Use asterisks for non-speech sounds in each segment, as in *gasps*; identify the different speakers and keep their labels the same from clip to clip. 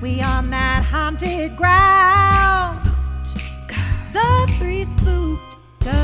Speaker 1: We on that haunted ground. The three spooked girls.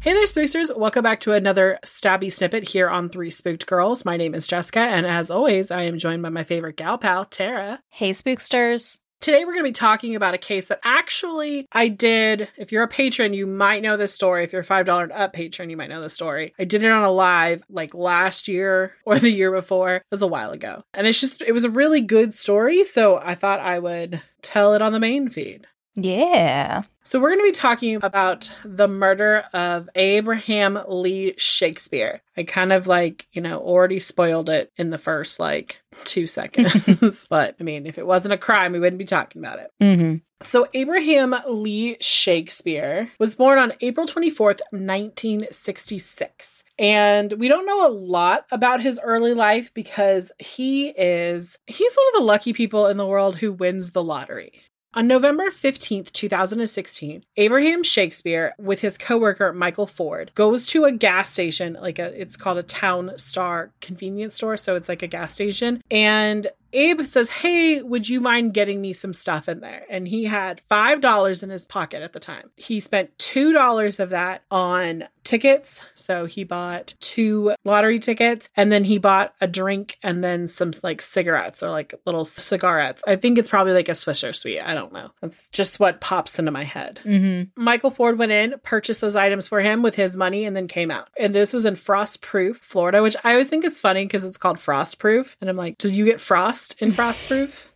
Speaker 2: Hey there, spooksters. Welcome back to another stabby snippet here on Three Spooked Girls. My name is Jessica, and as always, I am joined by my favorite gal pal, Tara.
Speaker 3: Hey, spooksters.
Speaker 2: Today, we're going to be talking about a case that actually I did. If you're a patron, you might know this story. If you're a $5 and up patron, you might know this story. I did it on a live like last year *laughs* or the year before. It was a while ago. And it's just, it was a really good story. So I thought I would tell it on the main feed.
Speaker 3: Yeah.
Speaker 2: So, we're going to be talking about the murder of Abraham Lee Shakespeare. I kind of like, you know, already spoiled it in the first like two *laughs* seconds. *laughs* but I mean, if it wasn't a crime, we wouldn't be talking about it.
Speaker 3: Mm-hmm.
Speaker 2: So, Abraham Lee Shakespeare was born on April 24th, 1966. And we don't know a lot about his early life because he is, he's one of the lucky people in the world who wins the lottery. On November 15th, 2016, Abraham Shakespeare with his coworker Michael Ford goes to a gas station, like a it's called a Town Star convenience store, so it's like a gas station, and Abe says, Hey, would you mind getting me some stuff in there? And he had $5 in his pocket at the time. He spent $2 of that on tickets. So he bought two lottery tickets and then he bought a drink and then some like cigarettes or like little cigarettes. I think it's probably like a Swisher sweet. I don't know. That's just what pops into my head.
Speaker 3: Mm-hmm.
Speaker 2: Michael Ford went in, purchased those items for him with his money, and then came out. And this was in Frostproof, Florida, which I always think is funny because it's called Frostproof. And I'm like, do you get frost in Frostproof?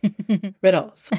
Speaker 2: *laughs* Riddles.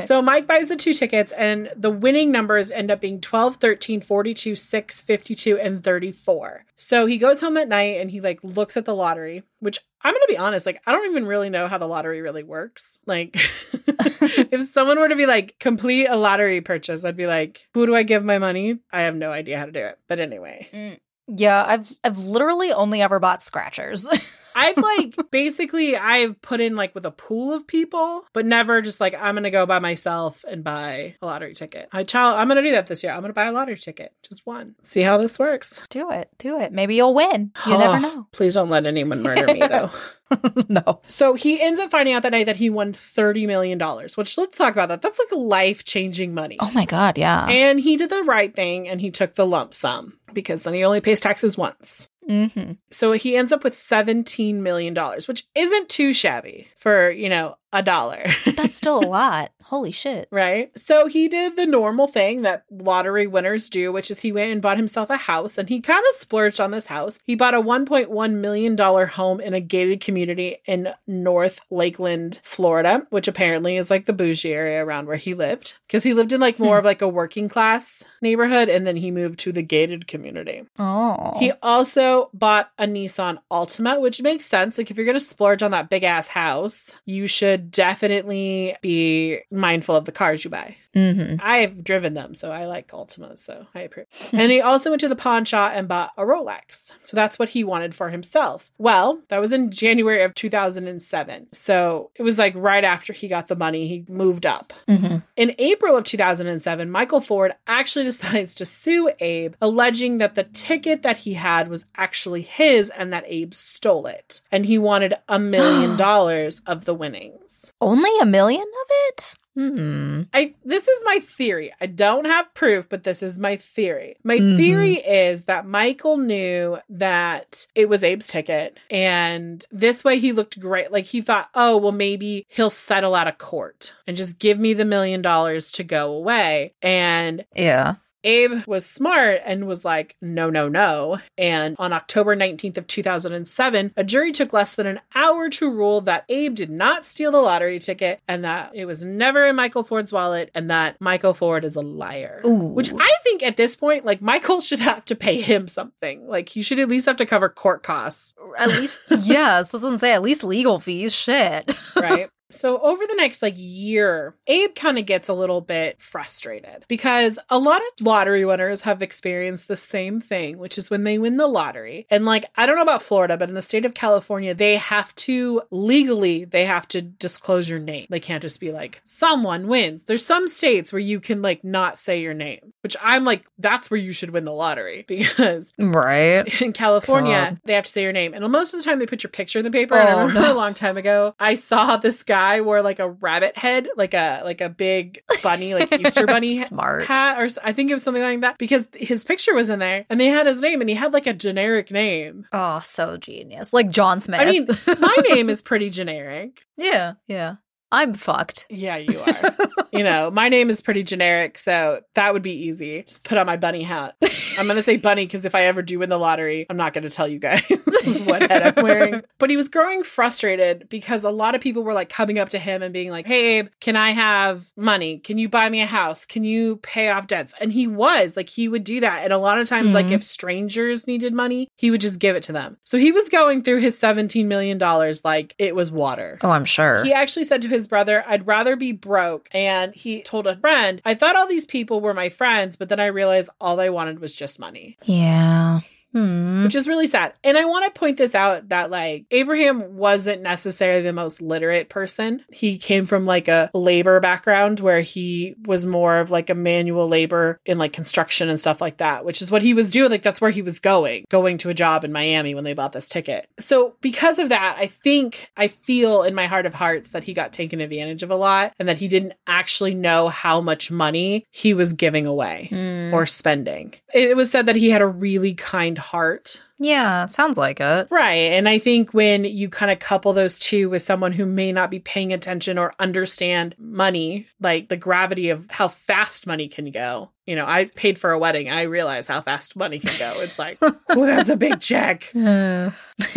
Speaker 2: *laughs* so Mike buys the two tickets, and the winning numbers end up being 12, 13, 42, 6, 52, and 34. So he goes home at night and he like looks at the lottery, which I'm going to be honest, like I don't even really know how the lottery really works. Like *laughs* if someone were to be like complete a lottery purchase, I'd be like, who do I give my money? I have no idea how to do it. But anyway,
Speaker 3: Mm. Yeah, I've I've literally only ever bought scratchers.
Speaker 2: I've like *laughs* basically I've put in like with a pool of people, but never just like I'm gonna go by myself and buy a lottery ticket. I child I'm gonna do that this year. I'm gonna buy a lottery ticket, just one. See how this works.
Speaker 3: do it, do it. Maybe you'll win. You never
Speaker 2: Oh, *sighs*
Speaker 3: know.
Speaker 2: Please don't let anyone murder me though. *laughs*
Speaker 3: no.
Speaker 2: So he ends up finding out that night that he won $30 million, which let's talk about that. That's like life changing money.
Speaker 3: Oh my god, yeah.
Speaker 2: And he did the right thing and he took the lump sum because then he only pays taxes once.
Speaker 3: Mm-hmm.
Speaker 2: So he ends up with $17 million, which isn't too shabby for, you know, a dollar. *laughs*
Speaker 3: That's still a lot. Holy shit.
Speaker 2: Right. So he did the normal thing that lottery winners do, which is he went and bought himself a house and he kind of splurged on this house. He bought a $1.1 million home in a gated community in North Lakeland, Florida, which apparently is like the bougie area around where he lived. Because he lived in like more hmm. of like a working class neighborhood and then he moved to the gated community.
Speaker 3: Oh.
Speaker 2: He also bought a Nissan Altima, which makes sense. Like if you're going to splurge on that big ass house, you should definitely be mindful of the cars you buy.
Speaker 3: hmm
Speaker 2: I've driven them, so I like Altimas, so I approve. and he also went to the pawn shop and bought a Rolex. So that's what he wanted for himself. Well, that was in January of 2007. So it was like right after he got the money, he moved up.
Speaker 3: hmm
Speaker 2: In April of 2007, Michael Ford actually *laughs* decides to sue Abe, alleging that the ticket that he had was actually his and that Abe stole it. And he wanted a million *gasps* dollars of the winnings.
Speaker 3: Only a million of it? Hmm.
Speaker 2: I this is my theory. I don't have proof, but this is my theory. My
Speaker 3: Mhm.
Speaker 2: theory is that Michael knew that it was Abe's ticket and this way he looked great. Like he thought, "Oh, well maybe he'll settle out of court and just give me the million dollars to go away." And
Speaker 3: Yeah.
Speaker 2: Abe was smart and was like, no, no, no. And on October 19th of 2007, a jury took less than an hour to rule that Abe did not steal the lottery ticket and that it was never in Michael Ford's wallet and that Michael Ford is a liar.
Speaker 3: Ooh.
Speaker 2: Which I think at this point, like Michael should have to pay him something. Like he should at least have to cover court costs,
Speaker 3: At least, *laughs* yes, I was gonna say at least legal fees. Shit.
Speaker 2: right? So over the next like year, Abe kind of gets a little bit frustrated because a lot of lottery winners have experienced the same thing, which is when they win the lottery. And like I don't know about Florida, but in the state of California, they have to legally they have to disclose your name. They can't just be like someone wins. There's some states where you can like not say your name, which I'm like that's where you should win the lottery *laughs* because
Speaker 3: right.
Speaker 2: in California,
Speaker 3: God.
Speaker 2: they have to say your name. And most of the time, they put your picture in the paper. and I
Speaker 3: Oh,
Speaker 2: remember
Speaker 3: no.
Speaker 2: a long time ago, I saw this guy wore like a rabbit head, like a like a big bunny, like Easter bunny *laughs*
Speaker 3: Smart.
Speaker 2: hat, or I think it was something like that, because his picture was in there, and they had his name, and he had like a generic name.
Speaker 3: Oh, so genius. Like John Smith.
Speaker 2: I mean, my name *laughs* is pretty generic.
Speaker 3: yeah, yeah. I'm fucked.
Speaker 2: Yeah, you are. you know, *laughs* my name is pretty generic, so that would be easy. Just put on my bunny hat. I'm going to say bunny because if I ever do win the lottery, I'm not going to tell you guys *laughs* what head I'm wearing. *laughs* But he was growing frustrated because a lot of people were like coming up to him and being like, Hey, Abe, can I have money? Can you buy me a house? Can you pay off debts? And he was like, he would do that. And a lot of times, like,
Speaker 3: Mhm.
Speaker 2: if strangers needed money, he would just give it to them. So he was going through his $17 million like it was water.
Speaker 3: Oh, I'm sure.
Speaker 2: He actually said to his brother, I'd rather be broke. And he told a friend, I thought all these people were my friends, but then I realized all they wanted was just money,
Speaker 3: yeah. Hmm.
Speaker 2: which is really sad. And I want to point this out that, like, Abraham wasn't necessarily the most literate person. He came from like a labor background where he was more of like a manual labor in like construction and stuff like that, which is what he was doing. Like, that's where he was going, going to a job in Miami when they bought this ticket. So, because of that, I think I feel in my heart of hearts that he got taken advantage of a lot and that he didn't actually know how much money he was giving away
Speaker 3: Hmm.
Speaker 2: or spending. It was said that he had a really kind heart.
Speaker 3: Yeah, sounds like it.
Speaker 2: Right. And I think when you kind of couple those two with someone who may not be paying attention or understand money, like the gravity of how fast money can go. You know, I paid for a wedding. I realize how fast money can go. It's like, *laughs* oh, that's a big check. *laughs*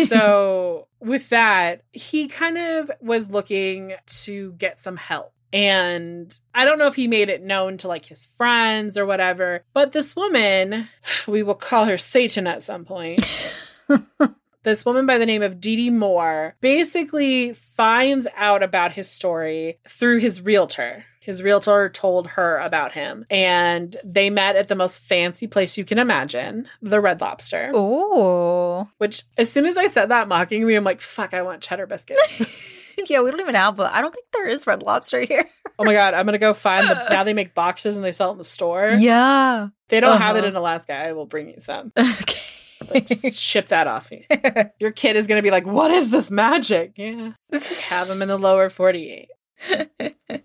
Speaker 2: So with that, he kind of was looking to get some help. And I don't know if he made it known to like his friends or whatever, but this woman, *sighs* we will call her Satan at some point. *laughs* this woman by the name of Dee Dee Moore basically finds out about his story through his realtor. His realtor told her about him, and they met at the most fancy place you can imagine, the Red Lobster.
Speaker 3: oh.
Speaker 2: Which, as soon as I said that mockingly, I'm like, fuck, I want cheddar biscuits. *laughs*
Speaker 3: yeah, we don't even have, but I don't think there is red lobster here.
Speaker 2: oh my God, I'm going to go find the. *laughs* Now they make boxes and they sell it in the store.
Speaker 3: yeah.
Speaker 2: They don't have it
Speaker 3: Uh-huh.
Speaker 2: in Alaska. I will bring you some.
Speaker 3: Okay.
Speaker 2: Like, just ship that off. *laughs* Your kid is going to be like, what is this magic? Yeah. Have them in the *laughs* lower 48.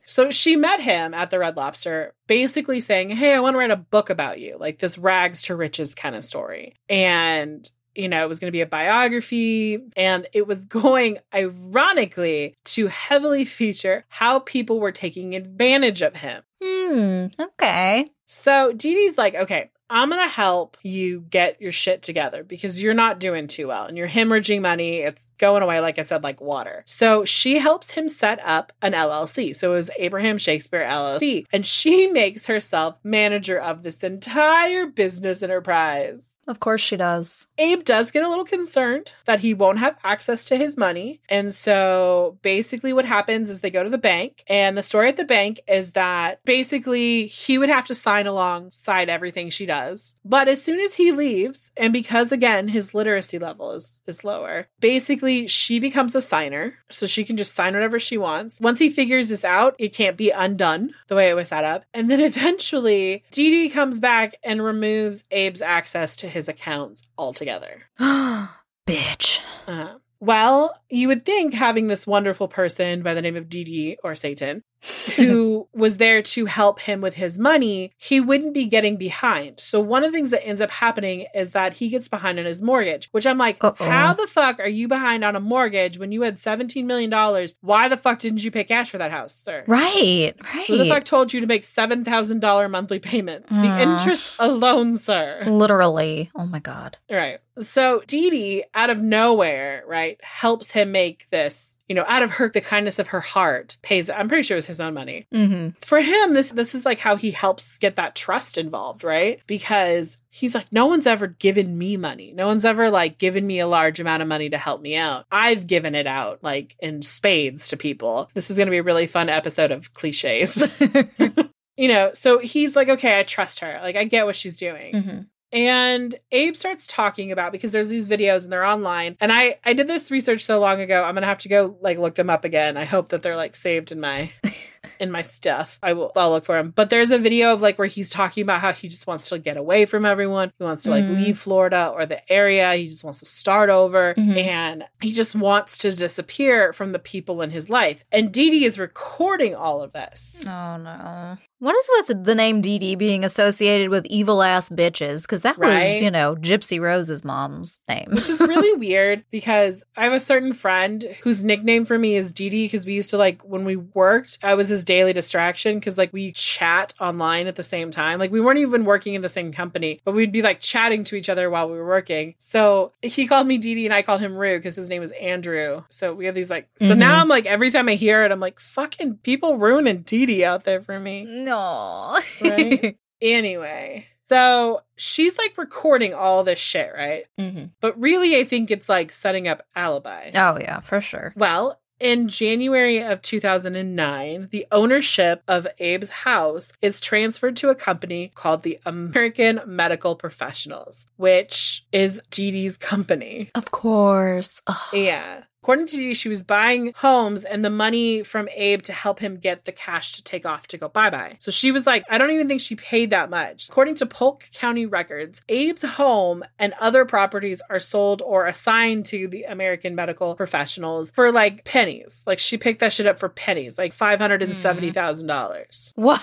Speaker 2: So she met him at the Red Lobster, basically saying, Hey, I want to write a book about you, like this rags to riches kind of story. And you know, it was going to be a biography and it was *laughs* going, ironically, to heavily feature how people were taking advantage of him.
Speaker 3: Hmm. Okay.
Speaker 2: So Dee Dee's like, okay, I'm going to help you get your shit together because you're not doing too well and you're hemorrhaging money. It's going away, like I said, like water. So she helps him set up an LLC. So it was Abraham Shakespeare LLC. And she *laughs* makes herself manager of this entire business enterprise.
Speaker 3: Of course she does.
Speaker 2: Abe does get a little concerned that he won't have access to his money. And so basically, what happens is they go to the bank, and the story at the bank is that basically he would have to sign alongside everything she does. But as soon as he leaves, and because again, his literacy level is, is lower, basically she becomes a signer. So she can just sign whatever she wants. Once he figures this out, it can't be undone the way it was set up. And then *laughs* eventually, Dee Dee comes back and removes Abe's access to his accounts altogether. *gasps*
Speaker 3: Bitch.
Speaker 2: Uh, well, you would think having this wonderful person by the name of Dee Dee or Satan *laughs* who was there to help him with his money, he wouldn't be getting behind. So one of the things that ends up happening is that he gets behind on his mortgage, which I'm like,
Speaker 3: Uh-oh.
Speaker 2: how the fuck are you behind on a mortgage when you had $17 million? Why the fuck didn't you pay cash for that house, sir?
Speaker 3: Right. Right.
Speaker 2: Who the fuck told you to make $7,000 monthly payment? The
Speaker 3: Uh.
Speaker 2: interest alone, sir.
Speaker 3: Literally. Oh my god.
Speaker 2: Right. So Dee Dee, out of nowhere, right, helps him make this, you know, out of her, the kindness of her heart, pays, I'm pretty sure it was his own money.
Speaker 3: Mm-hmm.
Speaker 2: For him, this this is like how he helps get that trust involved, right? Because he's like, no one's ever given me money. No one's ever like given me a large amount of money to help me out. I've given it out like in spades to people. This is gonna be a really fun episode of cliches. *laughs* *laughs* you know, so he's like, okay, I trust her. Like I get what she's doing.
Speaker 3: Mm-hmm.
Speaker 2: And Abe starts talking about because there's these videos and they're online. And I I did this research so long ago. I'm gonna have to go like look them up again. I hope that they're like saved in my *laughs* in my stuff. I will I'll look for him. But there's a video of like where he's talking about how he just wants to get away from everyone. He wants to like
Speaker 3: Mhm.
Speaker 2: leave Florida or the area. He just wants to start over.
Speaker 3: Mhm.
Speaker 2: And he just wants to disappear from the people in his life. And Dee Dee is recording all of this.
Speaker 3: Oh no. What is with the name Dee Dee being associated with evil ass bitches? Because that
Speaker 2: Right.
Speaker 3: was, you know, Gypsy Rose's mom's name.
Speaker 2: which is really *laughs* weird because I have a certain friend whose nickname for me is Dee Dee because we used to like when we worked, I was his daily distraction because like we chat online at the same time. Like we weren't even working in the same company, but we'd be like chatting to each other while we were working. So he called me Dee Dee and I called him Rue because his name was Andrew. So we had these like, so
Speaker 3: Mhm.
Speaker 2: now I'm like, every time I hear it, I'm like, fucking people ruining Dee Dee out there for me.
Speaker 3: no.
Speaker 2: Right? *laughs* Anyway. So she's like recording all this shit, right?
Speaker 3: hmm
Speaker 2: But really, I think it's like setting up alibi.
Speaker 3: Oh yeah, for sure.
Speaker 2: Well, in January of 2009, the ownership of Abe's house is transferred to a company called the American Medical Professionals, which is Dee Dee's company.
Speaker 3: Of course. Ugh.
Speaker 2: Yeah. According to Dee she was buying homes and the money from Abe to help him get the cash to take off to go bye bye. So she was like, I don't even think she paid that much. According to Polk County records, Abe's home and other properties are sold or assigned to the American medical professionals for like pennies. Like she picked that shit up for pennies, like $570,000 mm-hmm.
Speaker 3: What?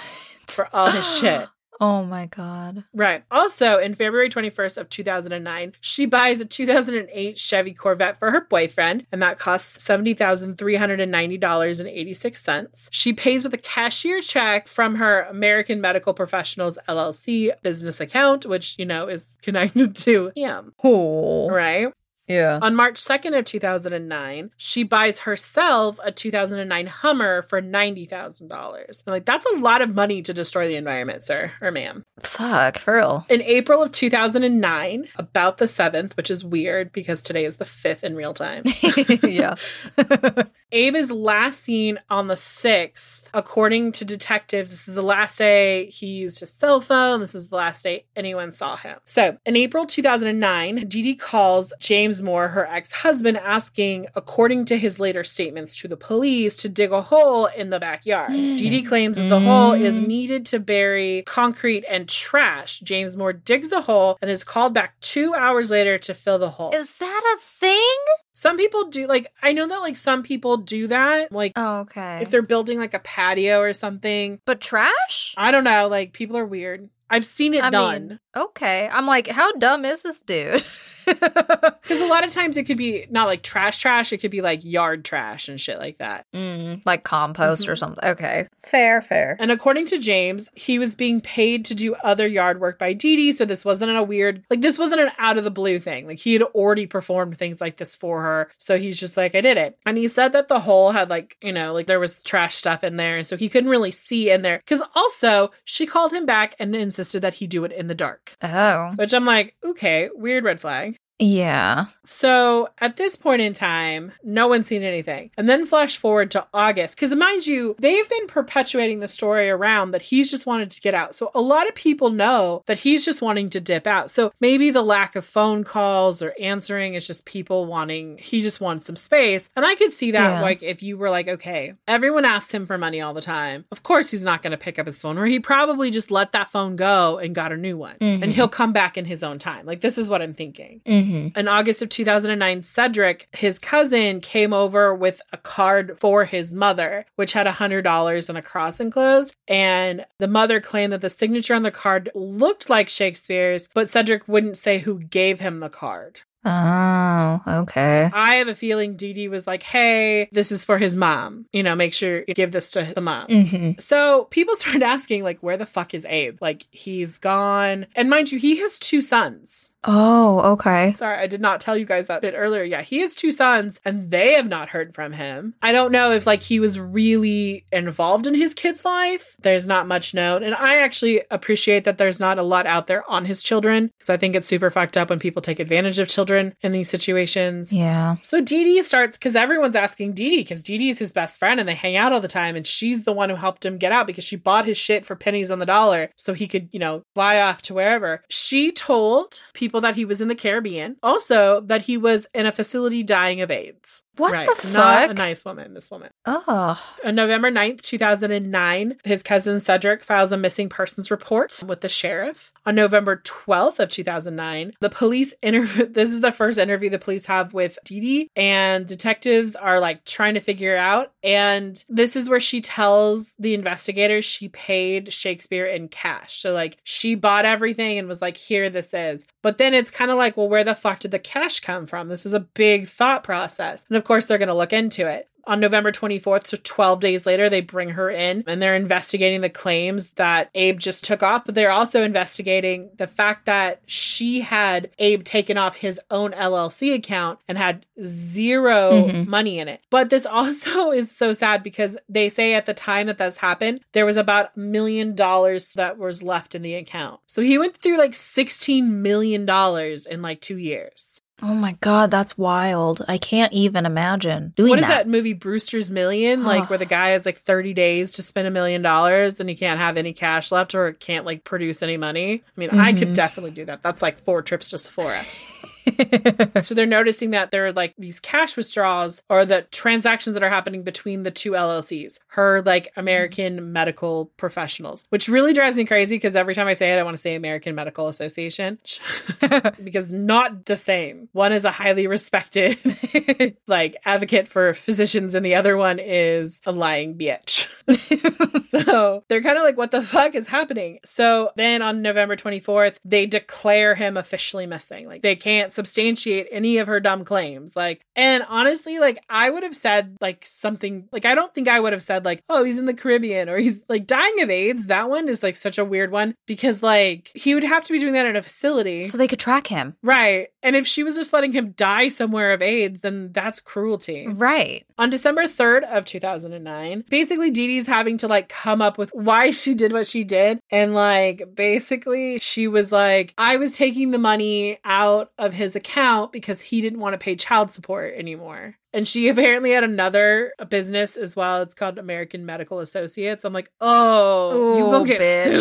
Speaker 2: for all his *gasps* shit.
Speaker 3: Oh my god.
Speaker 2: Right. Also, in February 21st of 2009, she buys a 2008 Chevy Corvette for her boyfriend, and that costs $70,390.86. She pays with a cashier check from her American Medical Professionals LLC business account, which, you know, is connected to him.
Speaker 3: Oh.
Speaker 2: Right.
Speaker 3: Yeah.
Speaker 2: On March 2nd of 2009, she buys herself a 2009 Hummer for $90,000. I'm like, that's a lot of money to destroy the environment, sir or ma'am.
Speaker 3: Fuck, for real.
Speaker 2: In April of 2009, about the 7th, which is weird because today is the 5th in real time, *laughs* *laughs*
Speaker 3: yeah.
Speaker 2: Abe is last seen on the 6th. According to detectives, this is the last day he used his cell phone. This is the last day anyone saw him. So in April 2009, Dee Dee calls James Moore, her ex husband, asking, according to his later statements to the police, to dig a hole in the backyard. Mm. Dee Dee claims that the hole is mm. needed to bury concrete and trash. James Moore digs the hole and is called back two hours later to fill the hole.
Speaker 3: Is that a thing?
Speaker 2: some people do, like, I know that, like, some people do that. Like,
Speaker 3: Oh, okay.
Speaker 2: if they're building like a patio or something.
Speaker 3: but trash?
Speaker 2: I don't know. Like people are weird. I've seen it
Speaker 3: I
Speaker 2: done.
Speaker 3: mean, okay. I'm like, how dumb is this dude? *laughs* *laughs*
Speaker 2: Because a lot of times it could be not like trash trash, it could be like yard trash and shit like that.
Speaker 3: Mm, like compost or
Speaker 2: Mhm.
Speaker 3: something. Okay. Fair, fair.
Speaker 2: And according to James, he was being paid to do other yard work by Dee Dee. So this wasn't a weird, like, this wasn't an out of the blue thing. Like, he had already performed things like this for her. So he's just like, I did it. And he said that the hole had, like, you know, like there was trash stuff in there. And so he couldn't really see in there. Cause also, she called him back and insisted that he do it in the dark,
Speaker 3: oh.
Speaker 2: which I'm like, okay, weird red flag.
Speaker 3: Yeah.
Speaker 2: So at this point in time, no one's seen anything. And then flash forward to August, because mind you, they've been perpetuating the story around that he's just wanted to get out. So a lot of people know that he's just wanting to dip out. So maybe the lack of phone calls or answering is just people wanting, he just wants some space. And I could see that,
Speaker 3: Yeah.
Speaker 2: like, if you were like, okay, everyone asks him for money all the time. Of course, he's not going to pick up his phone, or he probably just let that phone go and got a new one.
Speaker 3: Mhm.
Speaker 2: And he'll come back in his own time. Like, this is what I'm thinking.
Speaker 3: Mm-hmm.
Speaker 2: In August of 2009, Cedric, his cousin, came over with a card for his mother, which had $100 and a cross enclosed. And the mother claimed that the signature on the card looked like Shakespeare's, but Cedric wouldn't say who gave him the card.
Speaker 3: Oh, okay.
Speaker 2: I have a feeling Dee Dee was like, hey, this is for his mom. You know, make sure you give this to the mom.
Speaker 3: Mm-hmm.
Speaker 2: So people *laughs* started asking, like, where the fuck is Abe? Like, he's gone. And mind you, he has two sons.
Speaker 3: Oh, okay.
Speaker 2: Sorry, I did not tell you guys that bit earlier. Yeah, he has two sons and they have not heard from him. I don't know if like he was really involved in his kid's life. There's not much known. And I actually appreciate that there's not a lot out there on his children because I think it's super fucked up when people take advantage of children in these situations.
Speaker 3: Yeah.
Speaker 2: So Dee Dee starts because everyone's asking Dee Dee because Dee Dee's his best friend and they hang out all the time. And she's the one who helped him get out because she bought his shit for pennies on the dollar so he could, you know, fly off to wherever. She told people that he was in the Caribbean, also that he was in a facility dying of AIDS.
Speaker 3: What
Speaker 2: right.
Speaker 3: the
Speaker 2: Not a nice woman, this woman.
Speaker 3: Oh.
Speaker 2: On November 9th, 2009, his cousin Cedric files a missing persons report with the sheriff. On November 12th of 2009, the police interview *laughs* this is the first interview the police have with Dee Dee and detectives are like trying to figure out and this is where she tells the investigators she paid Shakespeare in cash. So like she bought everything and was like here this is. But then it's kind of like well where the fuck did the cash come from? This is a big thought process. And of course they're going to look into it. On November 24th, so 12 days later, they bring her in and they're investigating the claims that Abe just took off, but they're also investigating the fact that she had Abe taken off his own LLC account and had 0
Speaker 3: Mhm.
Speaker 2: money in it. But this *laughs* also is so sad because they say at the time that this happened, there was about a million dollars that was left in the account. So he went through like $16 million in like two years.
Speaker 3: Oh my god, that's wild. I can't even imagine doing
Speaker 2: What is
Speaker 3: that.
Speaker 2: that movie Brewster's Million? Like where the *sighs* guy has like 30 days to spend a million dollars and he can't have any cash left or can't like produce any money. I mean, I could
Speaker 3: Mhm.
Speaker 2: definitely do that. That's like four trips to Sephora. *laughs* *laughs* so they're noticing that there are like these cash withdrawals or the transactions that are happening between the two LLCs, her like American medical professionals, which really drives me crazy because every time I say it, I want to say American Medical Association *laughs* because not the same. One is a highly respected *laughs* like advocate for physicians and the other one is a lying bitch. so they're kind of like, what the fuck is happening? So then on November 24th, they declare him officially missing. Like they can't substantiate any of her dumb claims. Like, and honestly, like I would have said like something like I don't think I would have said like, oh, he's in the Caribbean or he's like dying of AIDS. That one is like such a weird one because like he would have to be doing that at a facility.
Speaker 3: so they could track him.
Speaker 2: Right. And if she was just letting him die somewhere of AIDS, then that's cruelty.
Speaker 3: Right.
Speaker 2: On December 3rd of 2009, basically Dee Dee's having to like come up with why *laughs* she did what she did. And like basically she was like, I was taking the money out of his account because he didn't want to pay child support anymore. And she apparently had another business as well. It's called American Medical Associates. I'm like, oh, you
Speaker 3: Ooh,
Speaker 2: gonna get
Speaker 3: bitch.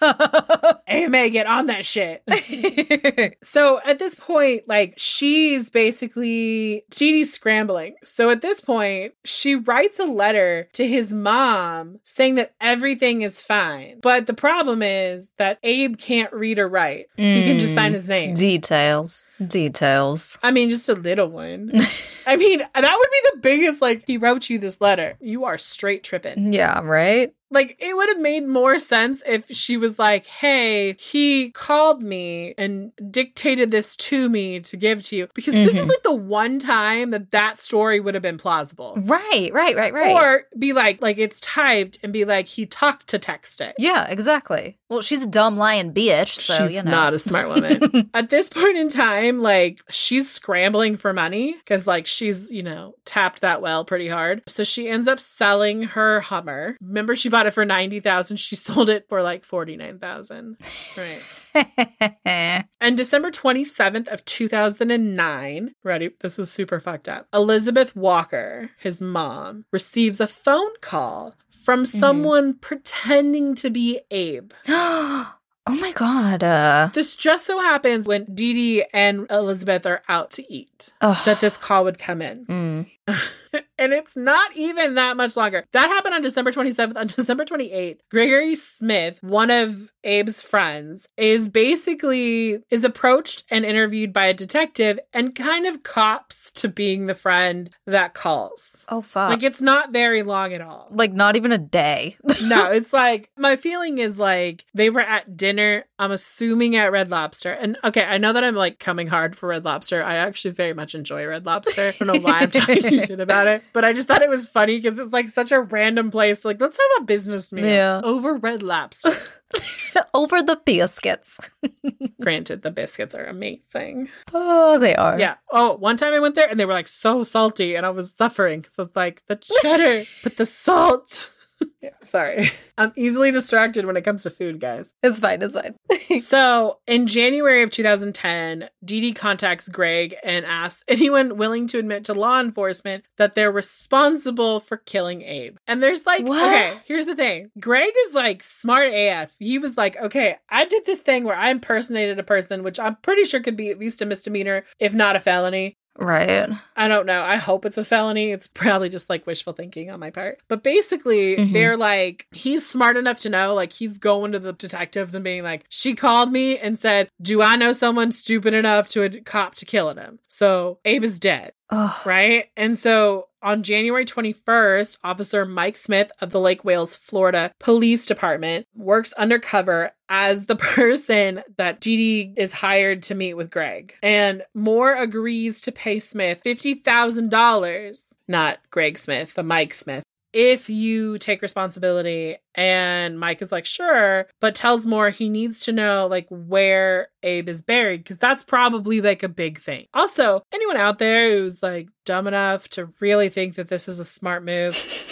Speaker 2: sued. *laughs* AMA, get on that shit. *laughs* So at this point, like she's basically Dee's scrambling. So at this point, she writes a letter to his mom saying that everything is fine. But the problem is that Abe can't read or write. He can just
Speaker 3: Mm.
Speaker 2: sign his name.
Speaker 3: Details. Details.
Speaker 2: I mean, just a little one. I mean, that would be the biggest, like, he wrote you this letter. You are straight tripping.
Speaker 3: Yeah, right?
Speaker 2: Like, it would have made more sense if she was like, hey, he called me and dictated this to me to give to you. Because this is
Speaker 3: Mhm.
Speaker 2: like the one time that that story would have been plausible.
Speaker 3: Right, right, right, right.
Speaker 2: Or be like, like it's typed and be like, he talked to text it.
Speaker 3: yeah, exactly. Well, she's a dumb lying bitch, so
Speaker 2: she's
Speaker 3: you know.
Speaker 2: not a smart woman. *laughs* At this point in time, like she's scrambling for money because like she's, you know, tapped that well pretty hard. So she ends up selling her Hummer. Remember she bought it for 90,000, she *laughs* sold it for like 49,000. Right. *laughs* And December 27th of 2009, ready, this is super fucked up. Elizabeth Walker, his mom, receives a phone call from someone pretending to be Abe. *gasps*
Speaker 3: oh my god. Uh,
Speaker 2: This just so happens when Dee Dee and Elizabeth are out to eat
Speaker 3: ugh.
Speaker 2: that this call would come in.
Speaker 3: Mm. *laughs*
Speaker 2: and it's not even that much longer. That happened on December 27th. On *laughs* December 28th, Gregory Smith, one of Abe's friends, is basically is approached and interviewed by a detective and kind of cops to being the friend that calls.
Speaker 3: Oh fuck.
Speaker 2: Like it's not very long at all.
Speaker 3: like not even a day. *laughs*
Speaker 2: no, it's like my feeling is like they were at dinner. I'm assuming at Red Lobster. And okay, I know that I'm like coming hard for Red Lobster. I actually very much enjoy Red Lobster. I don't know why I'm talking *laughs* shit about it, but I just thought it was funny because it's like such a random place. Like, let's have a business meal
Speaker 3: Yeah.
Speaker 2: over Red Lobster. *laughs* *laughs*
Speaker 3: Over the biscuits. *laughs*
Speaker 2: Granted, the biscuits are amazing.
Speaker 3: Oh, they are.
Speaker 2: Yeah. Oh, one time I went there and they were like so salty and I was suffering. So it's like the cheddar, but the salt. Yeah, sorry. *laughs* I'm easily distracted when it comes to food, guys.
Speaker 3: It's fine. It's fine. *laughs*
Speaker 2: So in January of 2010, Dee Dee contacts Greg and asks *laughs* anyone willing to admit to law enforcement that they're responsible for killing Abe. And there's like,
Speaker 3: What?
Speaker 2: okay, here's the thing. Greg is like smart AF. He was like, okay, I did this thing where I impersonated a person, which I'm pretty sure could be at least a misdemeanor, if not a felony.
Speaker 3: Right.
Speaker 2: I don't know. I hope it's a felony. It's probably just like wishful thinking on my part. But basically,
Speaker 3: Mhm.
Speaker 2: they're like, he's smart enough to know, like, he's going to the detectives and being like, she called me and said, Do I know someone stupid enough to a cop to killing him? So Abe is dead,
Speaker 3: Oh,
Speaker 2: right? And so on January 21st, Officer Mike Smith of the Lake Wales, Florida Police Department works undercover as the *laughs* person that Dee is hired to meet with Greg. And Moore agrees to pay Smith $50,000, not Greg Smith, but Mike Smith. If you take responsibility, and Mike is like, sure, but tells more he needs to know like where Abe is buried because that's probably like a big thing. Also, anyone out there who's like dumb enough to really think that this is a smart move, *laughs*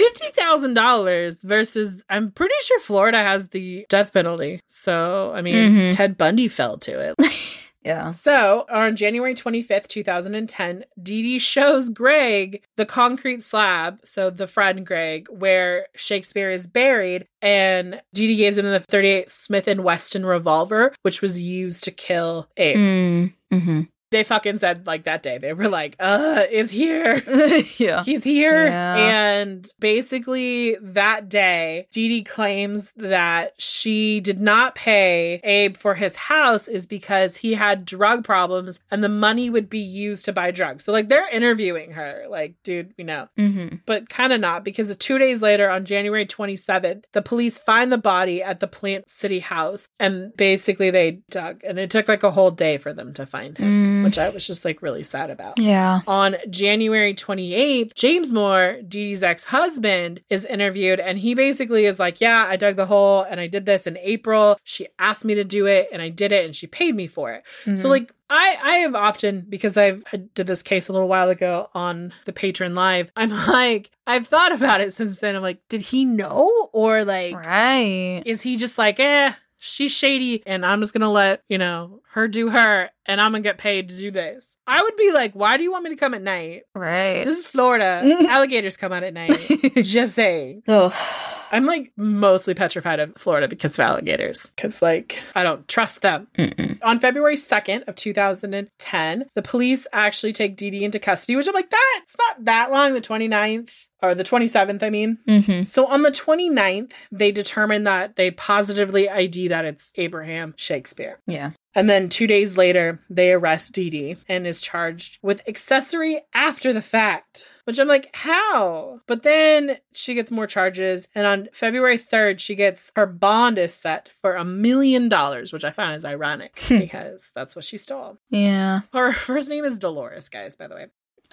Speaker 2: $50,000 versus I'm pretty sure Florida has the death penalty. So, I mean,
Speaker 3: Mhm.
Speaker 2: Ted Bundy fell to it. *laughs*
Speaker 3: yeah.
Speaker 2: So, on January 25th, 2010, Dee Dee shows Greg the concrete slab, so the friend Greg, where Shakespeare is buried, and Dee Dee gives him the 38 Smith and Wesson revolver, which was used to kill Abe.
Speaker 3: Mm. hmm
Speaker 2: They fucking said like that day. They were like, "Uh, it's here." *laughs*
Speaker 3: yeah.
Speaker 2: He's here.
Speaker 3: Yeah.
Speaker 2: And basically, that day, Dee Dee claims that she did not pay Abe for his house is because he had drug problems and the money would be used to buy drugs. So, like, they're interviewing her, like, dude, we know.
Speaker 3: hmm
Speaker 2: But kind of not because two days later, on January 27th, the police find the body at the Plant City house and basically they dug. And it took like a whole day for them to find him,
Speaker 3: Mm.
Speaker 2: Which I was just like really sad about.
Speaker 3: Yeah.
Speaker 2: On January 28th, James Moore, Dee Dee's ex husband, is interviewed, and he basically is like, Yeah, I dug the hole and I did this in April. She asked me to do it, and I did it, and she paid me for it. So,
Speaker 3: Mhm.
Speaker 2: like, I, I have often because I've I did this case a little while ago on the Patreon live. I'm *laughs* like I've thought about it since then. I'm like, did he know or like
Speaker 3: right.
Speaker 2: is he just like eh? She's shady, and I'm just gonna let you know her do her, and I'm gonna get paid to do this. I would be like, why do you want me to come at night?
Speaker 3: Right.
Speaker 2: This is Florida. *laughs* Alligators come out at night. *laughs* Just saying.
Speaker 3: oh.
Speaker 2: I'm like mostly petrified of Florida because of alligators. Because like I don't trust them.
Speaker 3: Mm-mm.
Speaker 2: On February 2nd of 2010, the police actually take Dee Dee into custody, which I'm like, that's not that long, the 29th or the 27th, I mean.
Speaker 3: hmm
Speaker 2: So on the 29th, they determine that they positively ID that it's Abraham Shakespeare.
Speaker 3: Yeah.
Speaker 2: And then two days later, they arrest Dee Dee and is charged with accessory after the fact. Which I'm like, how? But then she gets more charges. And on February 3rd, she gets her bond is set for a million dollars, which I found is ironic *laughs* because that's what she stole.
Speaker 3: Yeah.
Speaker 2: Her *laughs* first name is Dolores, guys, by the way.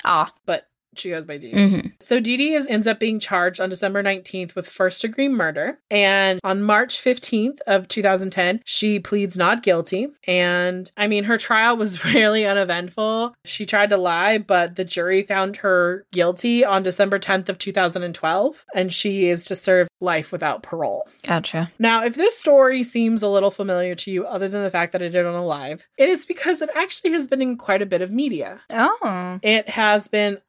Speaker 3: Ah.
Speaker 2: But she goes by Dee Dee.
Speaker 3: Mm-hmm.
Speaker 2: So Dee Dee is, ends up being charged on December 19th with first degree murder. And on March 15th of 2010, she pleads not guilty. And I mean, her trial was *laughs* really uneventful. She tried to lie, but the jury found her guilty on December 10th of 2012. And she is to serve life without parole.
Speaker 3: Gotcha.
Speaker 2: Now, if this story seems a little familiar to you, other than the fact that I did it on a live, it is because it actually has been in quite a bit of media.
Speaker 3: Oh.
Speaker 2: It has been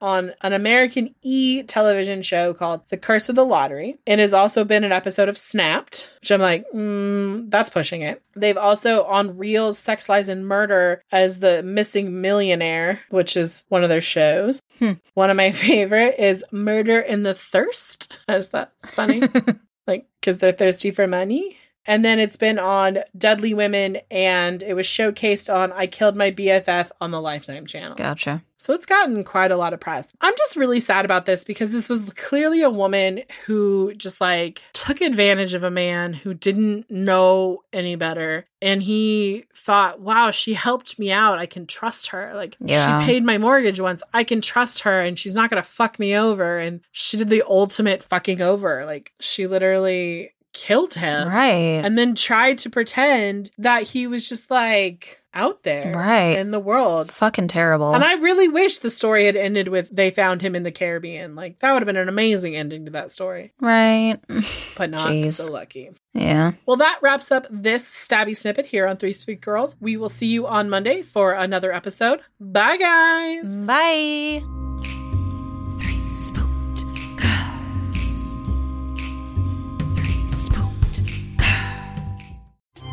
Speaker 2: on an American E television show called The Curse of the Lottery. It has also been an episode of Snapped, which I'm like, mm, that's pushing it. They've also on ReelZ Sex, Lies, and Murder as the missing millionaire, which is one of their shows.
Speaker 3: Hmm.
Speaker 2: One of my *laughs* favorite is Murder in the Thirst. *laughs* As that's funny. *laughs* like, because they're thirsty for money. And then it's been on Deadly Women and it was showcased on I Killed My BFF on the Lifetime channel.
Speaker 3: Gotcha.
Speaker 2: So it's gotten quite a lot of press. I'm just really sad about this because this was clearly a woman who just like took advantage of a man who didn't know any better. And he thought, wow, she helped me out. I can trust her. Like,
Speaker 3: Yeah.
Speaker 2: she paid my mortgage once. I can trust her and she's not going to fuck me over. And she did the ultimate fucking over. Like, she literally killed him
Speaker 3: Right.
Speaker 2: and then tried to pretend that he was just like out there
Speaker 3: Right.
Speaker 2: in the world.
Speaker 3: Fucking terrible.
Speaker 2: And I really wish the story had ended with they found him in the Caribbean. Like that would have been an amazing ending to that story.
Speaker 3: right. *laughs*
Speaker 2: But not
Speaker 3: Jeez.
Speaker 2: so lucky.
Speaker 3: Yeah.
Speaker 2: Well, that wraps up this stabby snippet here on Three Spooked Girls. We will see you on Monday for another episode. Bye, guys.
Speaker 3: Bye.